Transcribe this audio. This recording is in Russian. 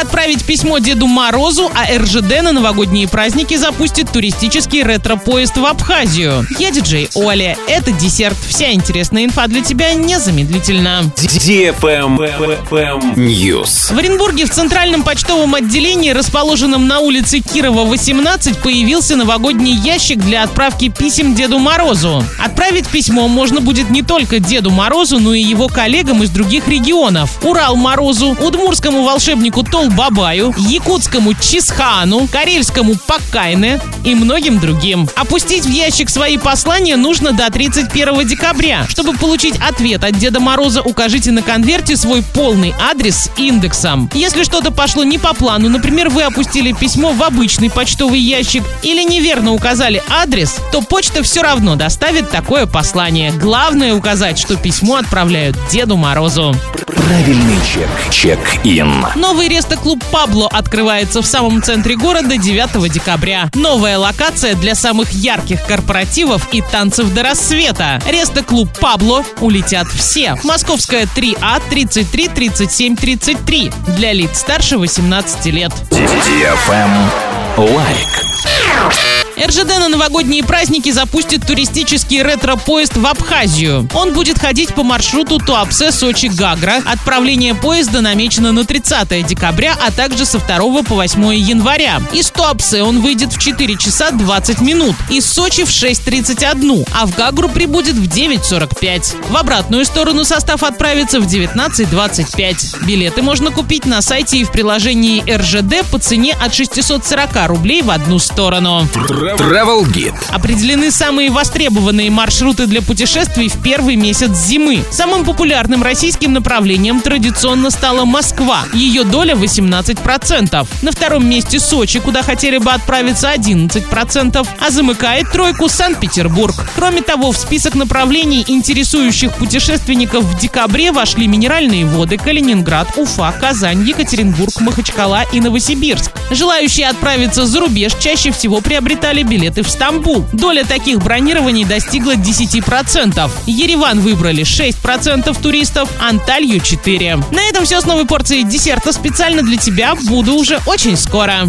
отправить письмо Деду Морозу, а РЖД на новогодние праздники запустит туристический ретро-поезд в Абхазию. Я диджей Оля. Это десерт. Вся интересная инфа для тебя незамедлительно. News. В Оренбурге в центральном почтовом отделении, расположенном на улице Кирова, 18, появился новогодний ящик для отправки писем Деду Морозу. Отправить письмо можно будет не только Деду Морозу, но и его коллегам из других регионов. Урал Морозу, удмурскому волшебнику Тол Бабаю, якутскому Чисхану, карельскому Паккайне и многим другим. Опустить в ящик свои послания нужно до 31 декабря. Чтобы получить ответ от Деда Мороза, укажите на конверте свой полный адрес с индексом. Если что-то пошло не по плану, например, вы опустили письмо в обычный почтовый ящик или неверно указали адрес, то почта все равно доставит такое послание. Главное указать, что письмо отправляют Деду Морозу. Правильный чек. Чек-ин. Новый рестоклуб «Пабло» открывается в самом центре города 9 декабря. Новая локация для самых ярких корпоративов и танцев до рассвета. Рестоклуб «Пабло» улетят все. Московская 3А 33 37 33 для лиц старше 18 лет. Лайк. РЖД на новогодние праздники запустит туристический ретро-поезд в Абхазию. Он будет ходить по маршруту Туапсе, Сочи, Гагра. Отправление поезда намечено на 30 декабря, а также со 2 по 8 января. Из Туапсе он выйдет в 4 часа 20 минут, из Сочи в 6.31, а в Гагру прибудет в 9.45. В обратную сторону состав отправится в 19.25. Билеты можно купить на сайте и в приложении РЖД по цене от 640 рублей в одну сторону. Travel Guide. Определены самые востребованные маршруты для путешествий в первый месяц зимы. Самым популярным российским направлением традиционно стала Москва. Ее доля 18%. На втором месте Сочи, куда хотели бы отправиться 11%, а замыкает тройку Санкт-Петербург. Кроме того, в список направлений, интересующих путешественников в декабре вошли минеральные воды, Калининград, Уфа, Казань, Екатеринбург, Махачкала и Новосибирск. Желающие отправиться за рубеж чаще всего приобретали билеты в Стамбул. Доля таких бронирований достигла 10%. Ереван выбрали 6% туристов, Анталью 4%. На этом все с новой порцией десерта специально для тебя. Буду уже очень скоро.